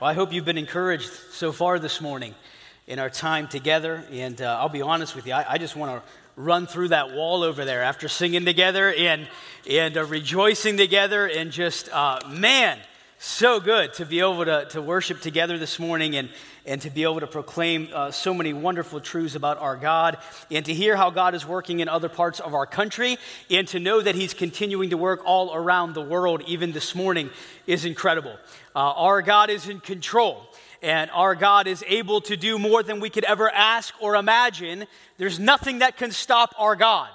Well, I hope you've been encouraged so far this morning in our time together. And uh, I'll be honest with you, I, I just want to run through that wall over there after singing together and, and uh, rejoicing together. And just, uh, man, so good to be able to, to worship together this morning and, and to be able to proclaim uh, so many wonderful truths about our God and to hear how God is working in other parts of our country and to know that He's continuing to work all around the world, even this morning, is incredible. Uh, our God is in control. And our God is able to do more than we could ever ask or imagine. There's nothing that can stop our God.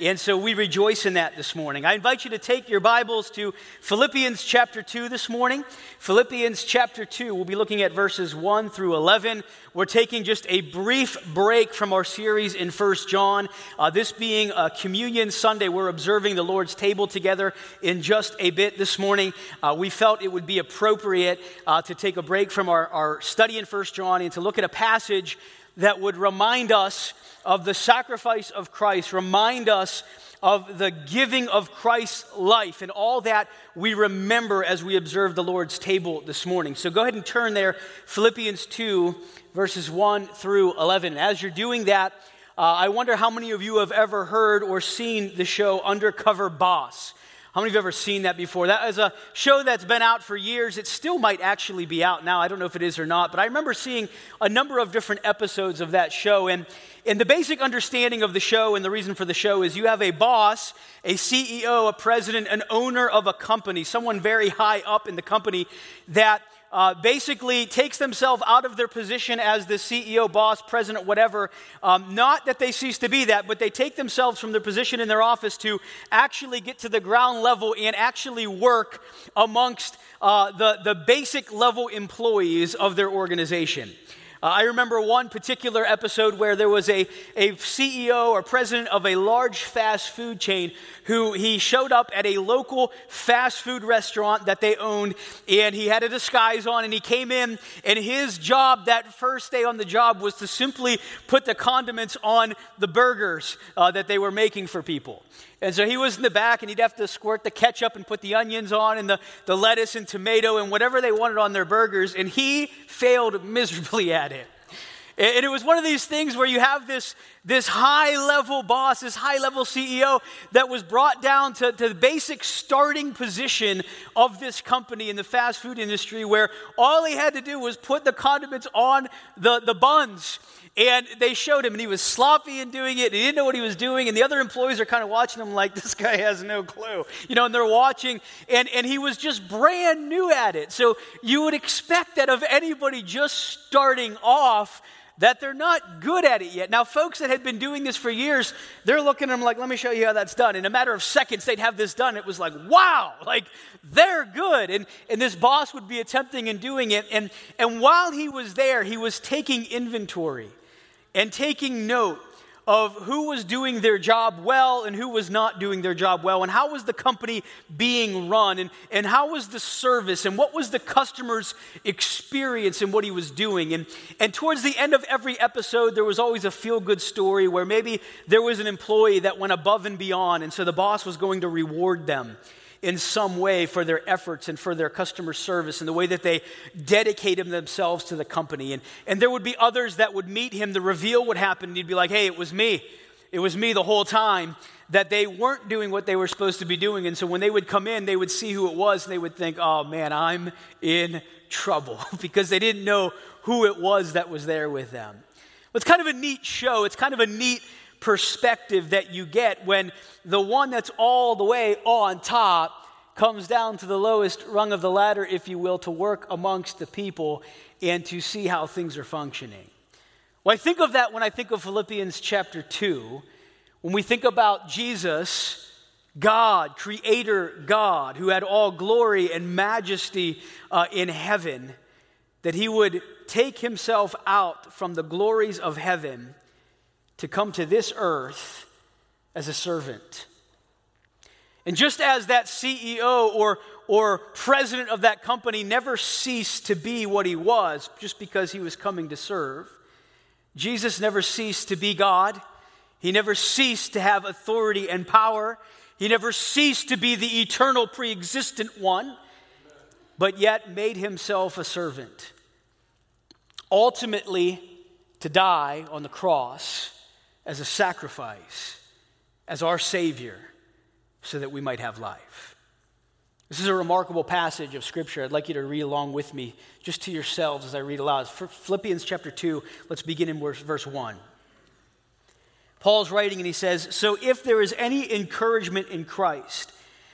And so we rejoice in that this morning. I invite you to take your Bibles to Philippians chapter 2 this morning. Philippians chapter 2, we'll be looking at verses 1 through 11. We're taking just a brief break from our series in 1 John. Uh, this being a communion Sunday, we're observing the Lord's table together in just a bit this morning. Uh, we felt it would be appropriate uh, to take a break from our, our study in 1 John and to look at a passage that would remind us of the sacrifice of Christ, remind us of the giving of Christ's life and all that we remember as we observe the Lord's table this morning. So go ahead and turn there, Philippians 2, verses 1 through 11. As you're doing that, uh, I wonder how many of you have ever heard or seen the show Undercover Boss. How many of you have ever seen that before? That is a show that's been out for years. It still might actually be out now. I don't know if it is or not, but I remember seeing a number of different episodes of that show. And, and the basic understanding of the show and the reason for the show is you have a boss, a CEO, a president, an owner of a company, someone very high up in the company that uh, basically takes themselves out of their position as the CEO, boss, president, whatever. Um, not that they cease to be that, but they take themselves from their position in their office to actually get to the ground level and actually work amongst uh, the, the basic level employees of their organization. Uh, I remember one particular episode where there was a, a CEO or president of a large fast food chain who he showed up at a local fast food restaurant that they owned and he had a disguise on and he came in and his job that first day on the job was to simply put the condiments on the burgers uh, that they were making for people. And so he was in the back, and he'd have to squirt the ketchup and put the onions on, and the, the lettuce and tomato, and whatever they wanted on their burgers. And he failed miserably at it. And it was one of these things where you have this, this high level boss, this high level CEO that was brought down to, to the basic starting position of this company in the fast food industry, where all he had to do was put the condiments on the, the buns and they showed him, and he was sloppy in doing it. He didn't know what he was doing. And the other employees are kind of watching him like, this guy has no clue. You know, and they're watching, and, and he was just brand new at it. So you would expect that of anybody just starting off, that they're not good at it yet. Now, folks that had been doing this for years, they're looking at them like, let me show you how that's done. In a matter of seconds, they'd have this done. It was like, wow, like they're good. And, and this boss would be attempting and doing it. And, and while he was there, he was taking inventory and taking note of who was doing their job well and who was not doing their job well, and how was the company being run, and, and how was the service, and what was the customer's experience in what he was doing. And, and towards the end of every episode, there was always a feel good story where maybe there was an employee that went above and beyond, and so the boss was going to reward them in some way for their efforts and for their customer service and the way that they dedicated themselves to the company. And, and there would be others that would meet him. The reveal would happen, and he'd be like, hey, it was me. It was me the whole time that they weren't doing what they were supposed to be doing. And so when they would come in, they would see who it was and they would think, oh man, I'm in trouble because they didn't know who it was that was there with them. It's kind of a neat show. It's kind of a neat perspective that you get when the one that's all the way on top comes down to the lowest rung of the ladder, if you will, to work amongst the people and to see how things are functioning. Well, I think of that when I think of Philippians chapter 2, when we think about Jesus. God, Creator God, who had all glory and majesty uh, in heaven, that He would take Himself out from the glories of heaven to come to this earth as a servant. And just as that CEO or, or president of that company never ceased to be what he was just because he was coming to serve, Jesus never ceased to be God. He never ceased to have authority and power. He never ceased to be the eternal, pre existent one. but yet made himself a servant, ultimately to die on the cross as a sacrifice, as our Savior, so that we might have life. This is a remarkable passage of Scripture. I'd like you to read along with me, just to yourselves as I read aloud. Philippians chapter 2, let's begin in verse 1. Paul's writing and he says, So if there is any encouragement in Christ,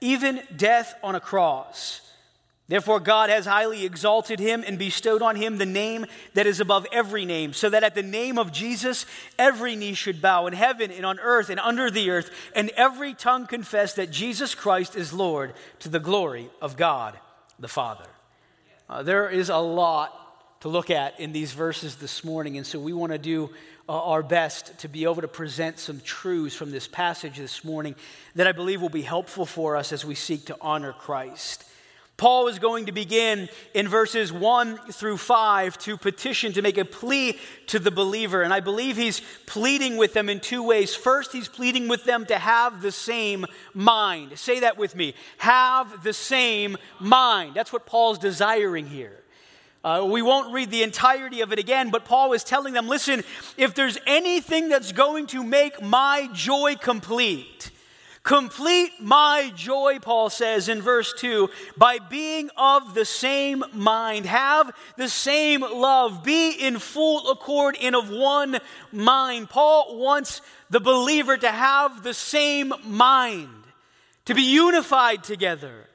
even death on a cross. Therefore, God has highly exalted him and bestowed on him the name that is above every name, so that at the name of Jesus, every knee should bow in heaven and on earth and under the earth, and every tongue confess that Jesus Christ is Lord to the glory of God the Father. Uh, there is a lot to look at in these verses this morning, and so we want to do uh, our best to be able to present some truths from this passage this morning that I believe will be helpful for us as we seek to honor Christ. Paul is going to begin in verses 1 through 5 to petition, to make a plea to the believer. And I believe he's pleading with them in two ways. First, he's pleading with them to have the same mind. Say that with me have the same mind. That's what Paul's desiring here. Uh, we won't read the entirety of it again, but Paul is telling them listen, if there's anything that's going to make my joy complete, complete my joy, Paul says in verse 2, by being of the same mind, have the same love, be in full accord and of one mind. Paul wants the believer to have the same mind, to be unified together,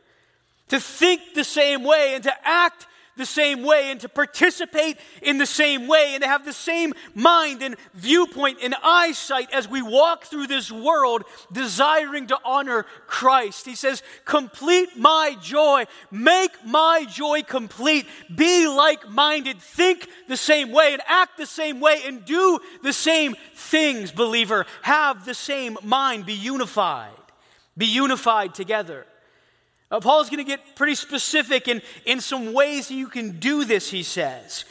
to think the same way, and to act the same way and to participate in the same way and to have the same mind and viewpoint and eyesight as we walk through this world desiring to honor Christ. He says, Complete my joy, make my joy complete, be like minded, think the same way and act the same way and do the same things, believer. Have the same mind, be unified, be unified together. Uh, Paul's going to get pretty specific in, in some ways you can do this, he says.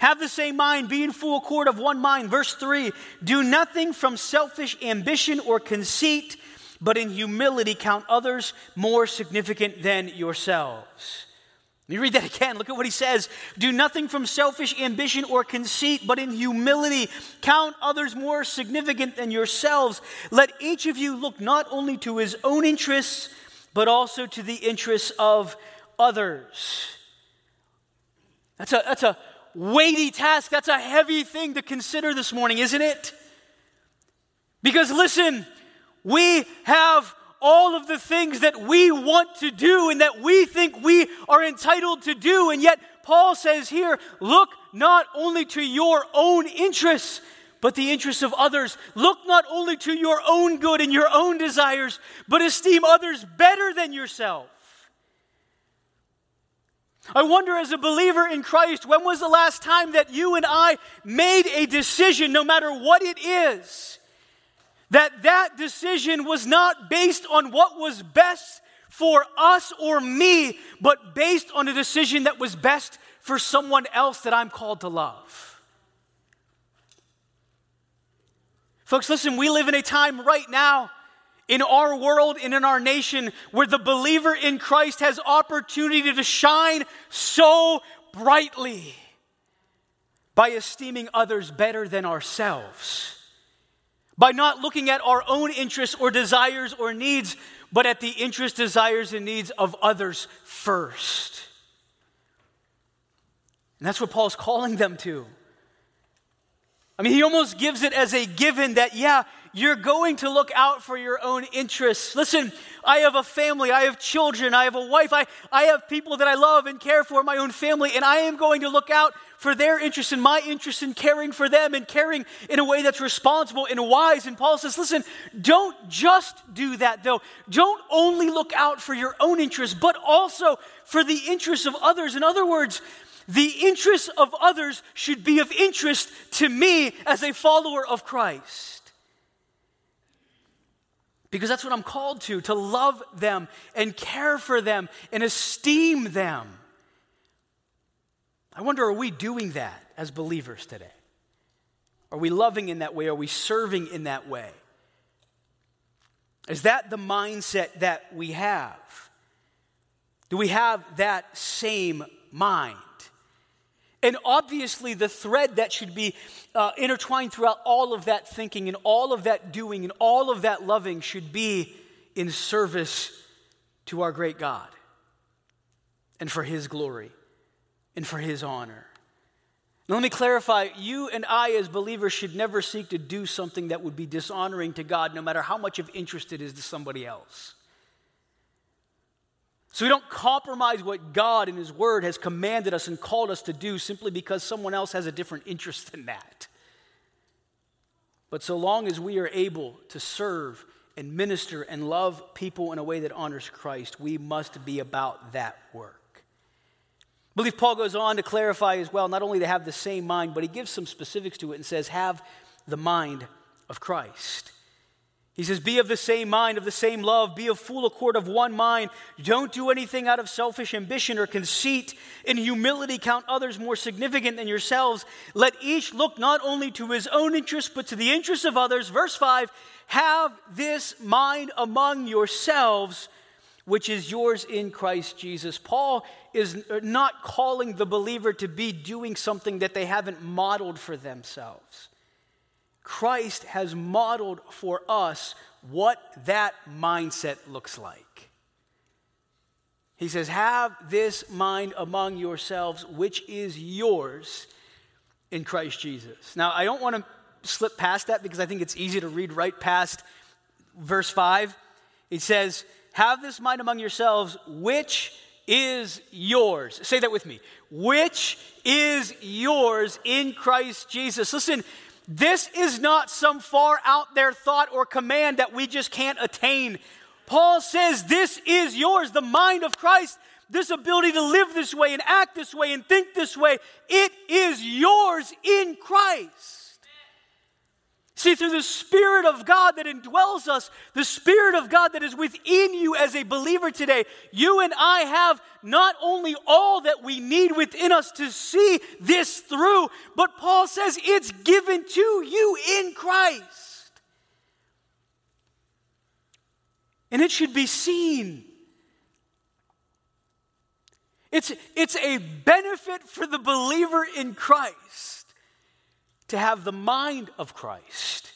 Have the same mind, be in full accord of one mind. Verse 3 Do nothing from selfish ambition or conceit, but in humility count others more significant than yourselves. Let me read that again. Look at what he says. Do nothing from selfish ambition or conceit, but in humility count others more significant than yourselves. Let each of you look not only to his own interests, but also to the interests of others. That's a, that's a weighty task. That's a heavy thing to consider this morning, isn't it? Because listen, we have all of the things that we want to do and that we think we are entitled to do. And yet, Paul says here, look not only to your own interests, but the interests of others. Look not only to your own good and your own desires, but esteem others better than yourself. I wonder, as a believer in Christ, when was the last time that you and I made a decision, no matter what it is, that that decision was not based on what was best for us or me, but based on a decision that was best for someone else that I'm called to love? Folks, listen, we live in a time right now in our world and in our nation where the believer in Christ has opportunity to shine so brightly by esteeming others better than ourselves, by not looking at our own interests or desires or needs, but at the interests, desires, and needs of others first. And that's what Paul's calling them to. I mean, he almost gives it as a given that, yeah, you're going to look out for your own interests. Listen, I have a family, I have children, I have a wife, I, I have people that I love and care for, my own family, and I am going to look out for their interests and my interest in caring for them and caring in a way that's responsible and wise. And Paul says, listen, don't just do that though. Don't only look out for your own interests, but also for the interests of others. In other words, the interests of others should be of interest to me as a follower of Christ. Because that's what I'm called to, to love them and care for them and esteem them. I wonder, are we doing that as believers today? Are we loving in that way? Are we serving in that way? Is that the mindset that we have? Do we have that same mind? And obviously, the thread that should be uh, intertwined throughout all of that thinking and all of that doing and all of that loving should be in service to our great God and for His glory and for His honor. Now, let me clarify you and I, as believers, should never seek to do something that would be dishonoring to God, no matter how much of interest it is to somebody else. So we don't compromise what God in His Word has commanded us and called us to do simply because someone else has a different interest in that. But so long as we are able to serve and minister and love people in a way that honors Christ, we must be about that work. I believe Paul goes on to clarify as well, not only to have the same mind, but he gives some specifics to it and says, have the mind of Christ. He says, Be of the same mind, of the same love, be of full accord of one mind. Don't do anything out of selfish ambition or conceit. In humility, count others more significant than yourselves. Let each look not only to his own interest, but to the interests of others. Verse 5 Have this mind among yourselves, which is yours in Christ Jesus. Paul is not calling the believer to be doing something that they haven't modeled for themselves. Christ has modeled for us what that mindset looks like. He says, Have this mind among yourselves, which is yours in Christ Jesus. Now, I don't want to slip past that because I think it's easy to read right past verse 5. It says, Have this mind among yourselves, which is yours. Say that with me. Which is yours in Christ Jesus. Listen, this is not some far out there thought or command that we just can't attain. Paul says, This is yours, the mind of Christ, this ability to live this way and act this way and think this way. It is yours in Christ. See, through the Spirit of God that indwells us, the Spirit of God that is within you as a believer today, you and I have not only all that we need within us to see this through, but Paul says it's given to you in Christ. And it should be seen. It's, it's a benefit for the believer in Christ to have the mind of Christ.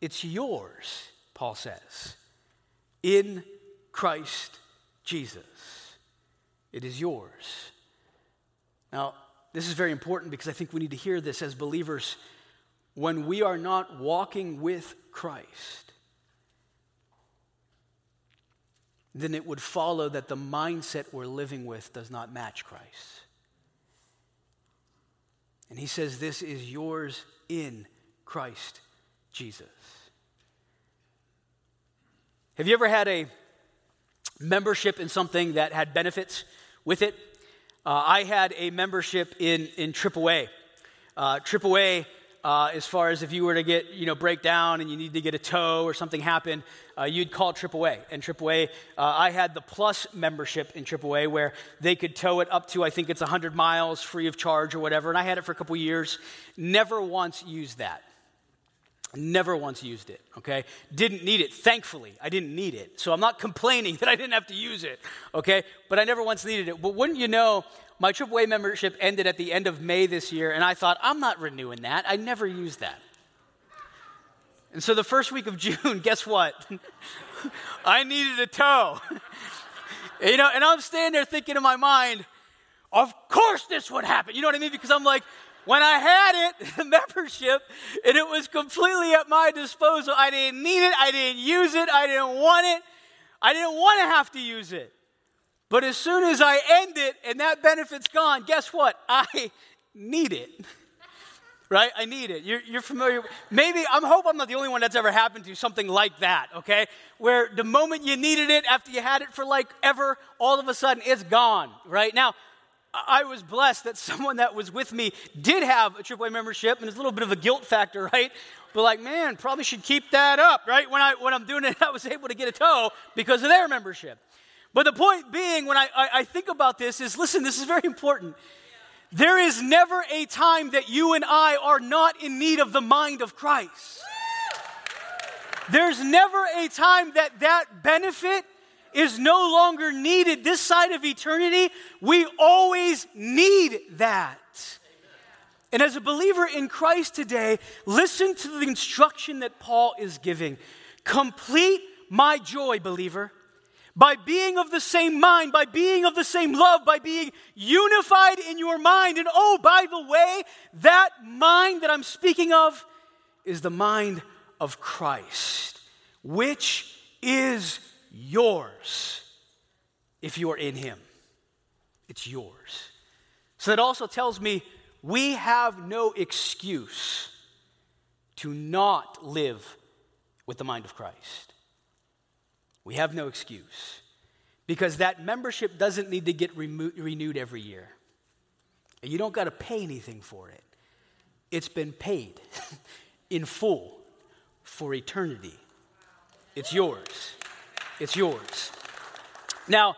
It's yours, Paul says, in Christ Jesus. It is yours. Now, this is very important because I think we need to hear this as believers. When we are not walking with Christ, then it would follow that the mindset we're living with does not match Christ. And he says, This is yours in Christ Jesus. Have you ever had a membership in something that had benefits with it? Uh, I had a membership in, in AAA. Uh, AAA uh, as far as if you were to get, you know, break down and you need to get a tow or something happen, uh, you'd call AAA. And AAA, uh, I had the plus membership in AAA where they could tow it up to, I think it's 100 miles free of charge or whatever. And I had it for a couple years. Never once used that. Never once used it, okay? Didn't need it. Thankfully, I didn't need it. So I'm not complaining that I didn't have to use it, okay? But I never once needed it. But wouldn't you know, my AAA membership ended at the end of May this year, and I thought, I'm not renewing that. I never used that. And so the first week of June, guess what? I needed a tow. you know, and I'm standing there thinking in my mind, of course this would happen. You know what I mean? Because I'm like, when I had it, the membership, and it was completely at my disposal. I didn't need it, I didn't use it, I didn't want it, I didn't want to have to use it. But as soon as I end it and that benefit's gone, guess what? I need it. Right? I need it. You're, you're familiar. Maybe, I'm hope I'm not the only one that's ever happened to something like that, okay? Where the moment you needed it, after you had it for like ever, all of a sudden it's gone, right? Now, I was blessed that someone that was with me did have a AAA membership, and there's a little bit of a guilt factor, right? But like, man, probably should keep that up, right? When I when I'm doing it, I was able to get a tow because of their membership. But the point being, when I, I, I think about this, is listen, this is very important. There is never a time that you and I are not in need of the mind of Christ. There's never a time that that benefit is no longer needed this side of eternity. We always need that. And as a believer in Christ today, listen to the instruction that Paul is giving. Complete my joy, believer by being of the same mind, by being of the same love, by being unified in your mind. And oh, by the way, that mind that I'm speaking of is the mind of Christ, which is yours if you are in Him. It's yours. So that also tells me we have no excuse to not live with the mind of Christ. We have no excuse because that membership doesn't need to get remo- renewed every year. And you don't got to pay anything for it. It's been paid in full for eternity. It's yours. It's yours. Now,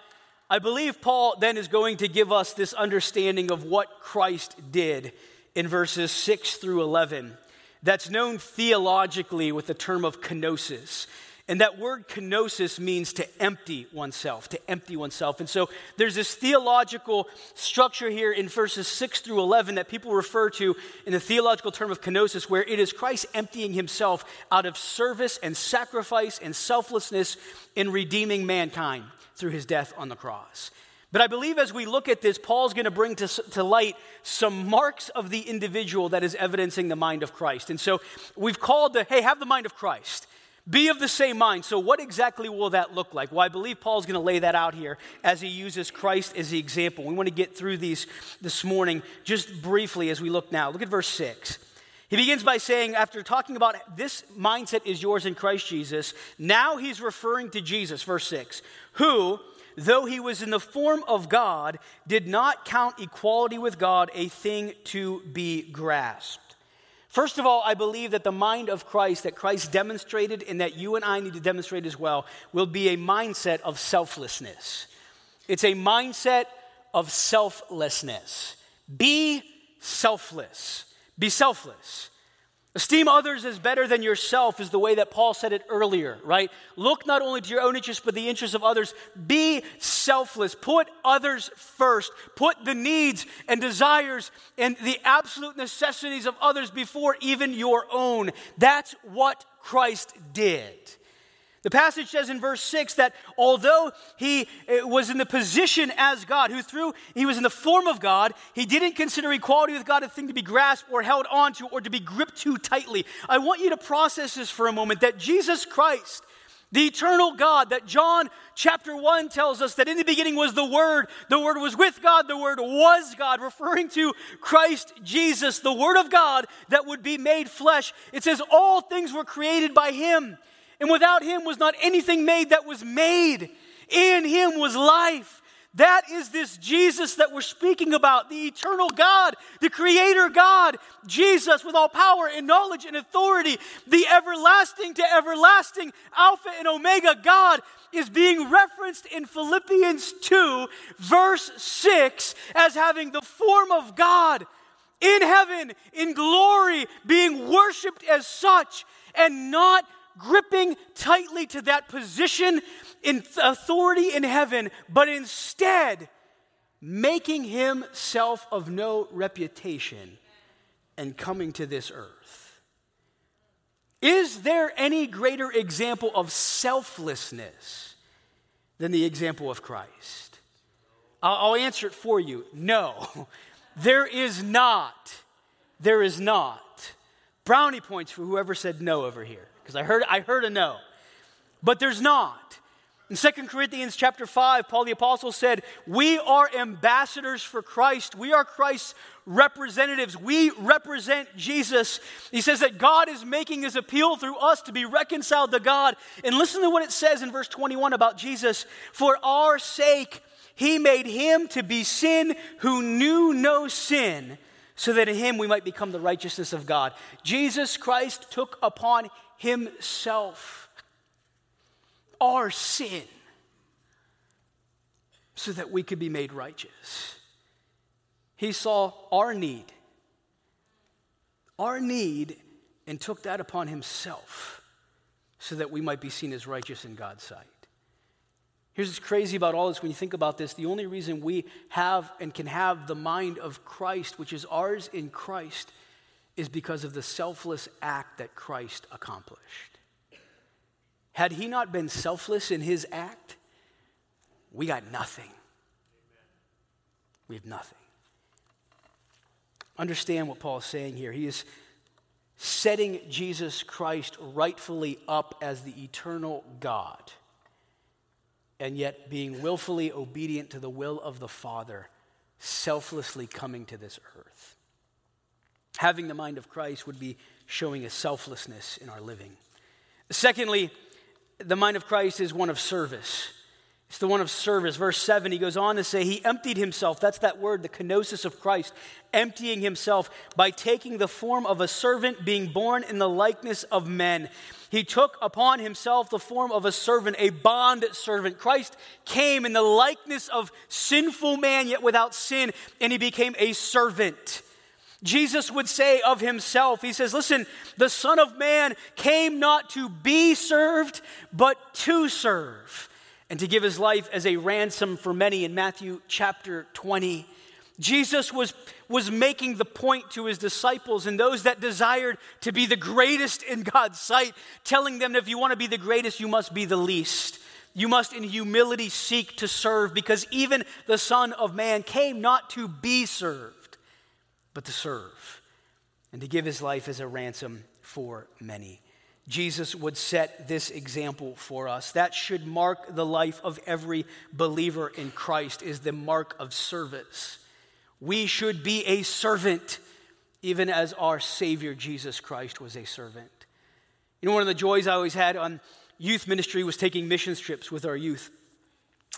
I believe Paul then is going to give us this understanding of what Christ did in verses 6 through 11 that's known theologically with the term of kenosis. And that word kenosis means to empty oneself, to empty oneself. And so there's this theological structure here in verses 6 through 11 that people refer to in the theological term of kenosis, where it is Christ emptying himself out of service and sacrifice and selflessness in redeeming mankind through his death on the cross. But I believe as we look at this, Paul's going to bring to, to light some marks of the individual that is evidencing the mind of Christ. And so we've called the, hey, have the mind of Christ. Be of the same mind. So, what exactly will that look like? Well, I believe Paul's going to lay that out here as he uses Christ as the example. We want to get through these this morning just briefly as we look now. Look at verse 6. He begins by saying, after talking about this mindset is yours in Christ Jesus, now he's referring to Jesus, verse 6, who, though he was in the form of God, did not count equality with God a thing to be grasped First of all, I believe that the mind of Christ, that Christ demonstrated and that you and I need to demonstrate as well, will be a mindset of selflessness. It's a mindset of selflessness. Be selfless. Be selfless. Esteem others as better than yourself is the way that Paul said it earlier, right? Look not only to your own interests, but the interests of others. Be selfless. Put others first. Put the needs and desires and the absolute necessities of others before even your own. That's what Christ did. The passage says in verse 6 that although he eh, was in the position as God, who through he was in the form of God, he didn't consider equality with God a thing to be grasped or held onto or to be gripped too tightly. I want you to process this for a moment that Jesus Christ, the eternal God, that John chapter 1 tells us that in the beginning was the Word, the Word was with God, the Word was God, referring to Christ Jesus, the Word of God that would be made flesh. It says all things were created by Him and without him was not anything made that was made. In him was life. That is this Jesus that we're speaking about, the eternal God, the creator God, Jesus with all power and knowledge and authority, the everlasting to everlasting, Alpha and Omega God is being referenced in Philippians 2, verse 6, as having the form of God in heaven, in glory, being worshiped as such, and not gripping tightly to that position in authority in heaven, but instead making himself of no reputation and coming to this earth. Is there any greater example of selflessness than the example of Christ? I'll, answer it for you. No, there is not. there is not. Brownie points for whoever said no over here, because I heard, I heard a no. But there's not. In 2 Corinthians chapter 5, Paul the Apostle said, We are ambassadors for Christ. We are Christ's representatives. We represent Jesus. He says that God is making his appeal through us to be reconciled to God. And listen to what it says in verse 21 about Jesus. For our sake, he made him to be sin who knew no sin, so that in him we might become the righteousness of God. Jesus Christ took upon himself our sin so that we could be made righteous. He saw our need, our need, and took that upon himself so that we might be seen as righteous in God's sight. Here's what's crazy about all this when you think about this the only reason we have and can have the mind of Christ, which is ours in Christ, is because of the selfless act that Christ accomplished. Had he not been selfless in his act, we got nothing. We have nothing. Understand what Paul is saying here. He is setting Jesus Christ rightfully up as the eternal God, and yet being willfully obedient to the will of the Father, selflessly coming to this earth. Having the mind of Christ would be showing a selflessness in our living. Secondly, the mind of Christ is one of service. It's the one of service. Verse 7, he goes on to say, He emptied himself. That's that word, the kenosis of Christ, emptying himself by taking the form of a servant, being born in the likeness of men. He took upon himself the form of a servant, a bond servant. Christ came in the likeness of sinful man, yet without sin, and he became a servant. Jesus would say of himself, He says, Listen, the Son of Man came not to be served, but to serve, and to give his life as a ransom for many in Matthew chapter 20. Jesus was, was making the point to his disciples and those that desired to be the greatest in God's sight, telling them that if you want to be the greatest, you must be the least. You must in humility seek to serve because even the Son of Man came not to be served but to serve and to give his life as a ransom for many. Jesus would set this example for us. That should mark the life of every believer in Christ is the mark of service. We should be a servant even as our savior Jesus Christ was a servant. You know one of the joys I always had on youth ministry was taking mission trips with our youth.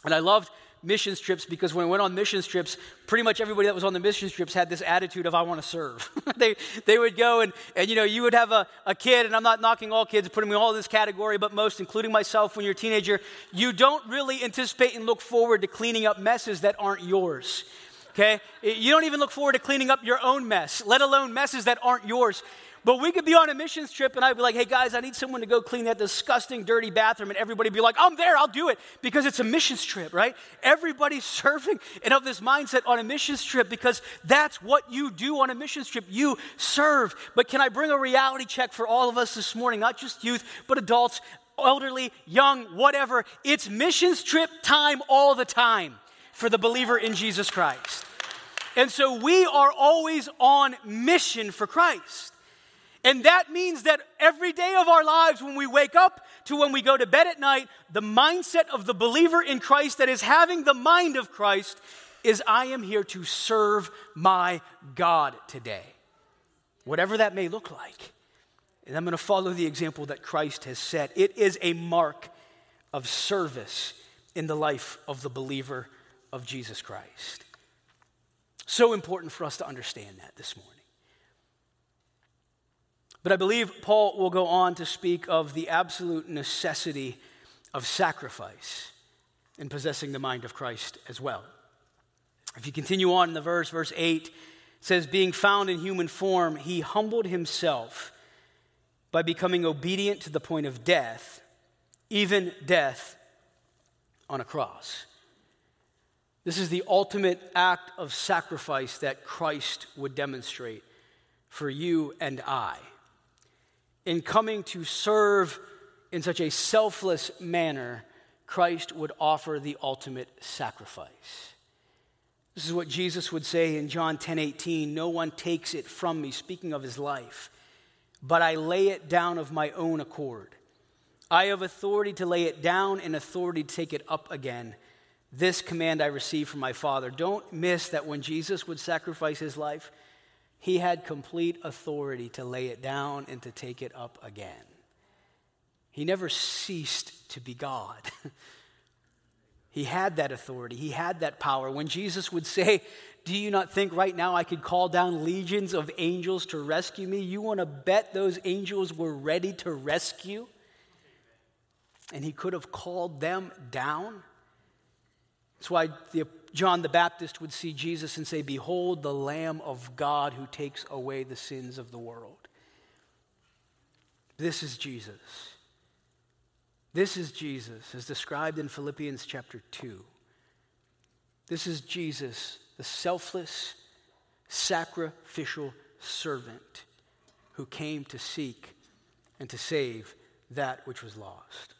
And I loved mission trips because when I went on mission trips, pretty much everybody that was on the mission trips had this attitude of, I want to serve. they, they would go and, and, you know, you would have a, a kid, and I'm not knocking all kids, putting me all this category, but most, including myself when you're a teenager, you don't really anticipate and look forward to cleaning up messes that aren't yours. Okay? You don't even look forward to cleaning up your own mess, let alone messes that aren't yours. But we could be on a missions trip and I'd be like, hey guys, I need someone to go clean that disgusting, dirty bathroom. And everybody be like, I'm there, I'll do it because it's a missions trip, right? Everybody's serving and of this mindset on a missions trip because that's what you do on a missions trip. You serve. But can I bring a reality check for all of us this morning, not just youth, but adults, elderly, young, whatever? It's missions trip time all the time for the believer in Jesus Christ. And so we are always on mission for Christ. And that means that every day of our lives, when we wake up to when we go to bed at night, the mindset of the believer in Christ that is having the mind of Christ is I am here to serve my God today. Whatever that may look like. And I'm going to follow the example that Christ has set. It is a mark of service in the life of the believer of Jesus Christ. So important for us to understand that this morning. But I believe Paul will go on to speak of the absolute necessity of sacrifice in possessing the mind of Christ as well. If you continue on in the verse, verse 8 says, Being found in human form, he humbled himself by becoming obedient to the point of death, even death on a cross. This is the ultimate act of sacrifice that Christ would demonstrate for you and I in coming to serve in such a selfless manner, Christ would offer the ultimate sacrifice. This is what Jesus would say in John 10 18. No one takes it from me, speaking of his life, but I lay it down of my own accord. I have authority to lay it down and authority to take it up again. This command I received from my Father. Don't miss that when Jesus would sacrifice his life, he had complete authority to lay it down and to take it up again. He never ceased to be God. he had that authority, he had that power. When Jesus would say, Do you not think right now I could call down legions of angels to rescue me? You want to bet those angels were ready to rescue? And he could have called them down. That's why the, John the Baptist would see Jesus and say, Behold, the Lamb of God who takes away the sins of the world. This is Jesus. This is Jesus, as described in Philippians chapter 2. This is Jesus, the selfless, sacrificial servant who came to seek and to save that which was lost.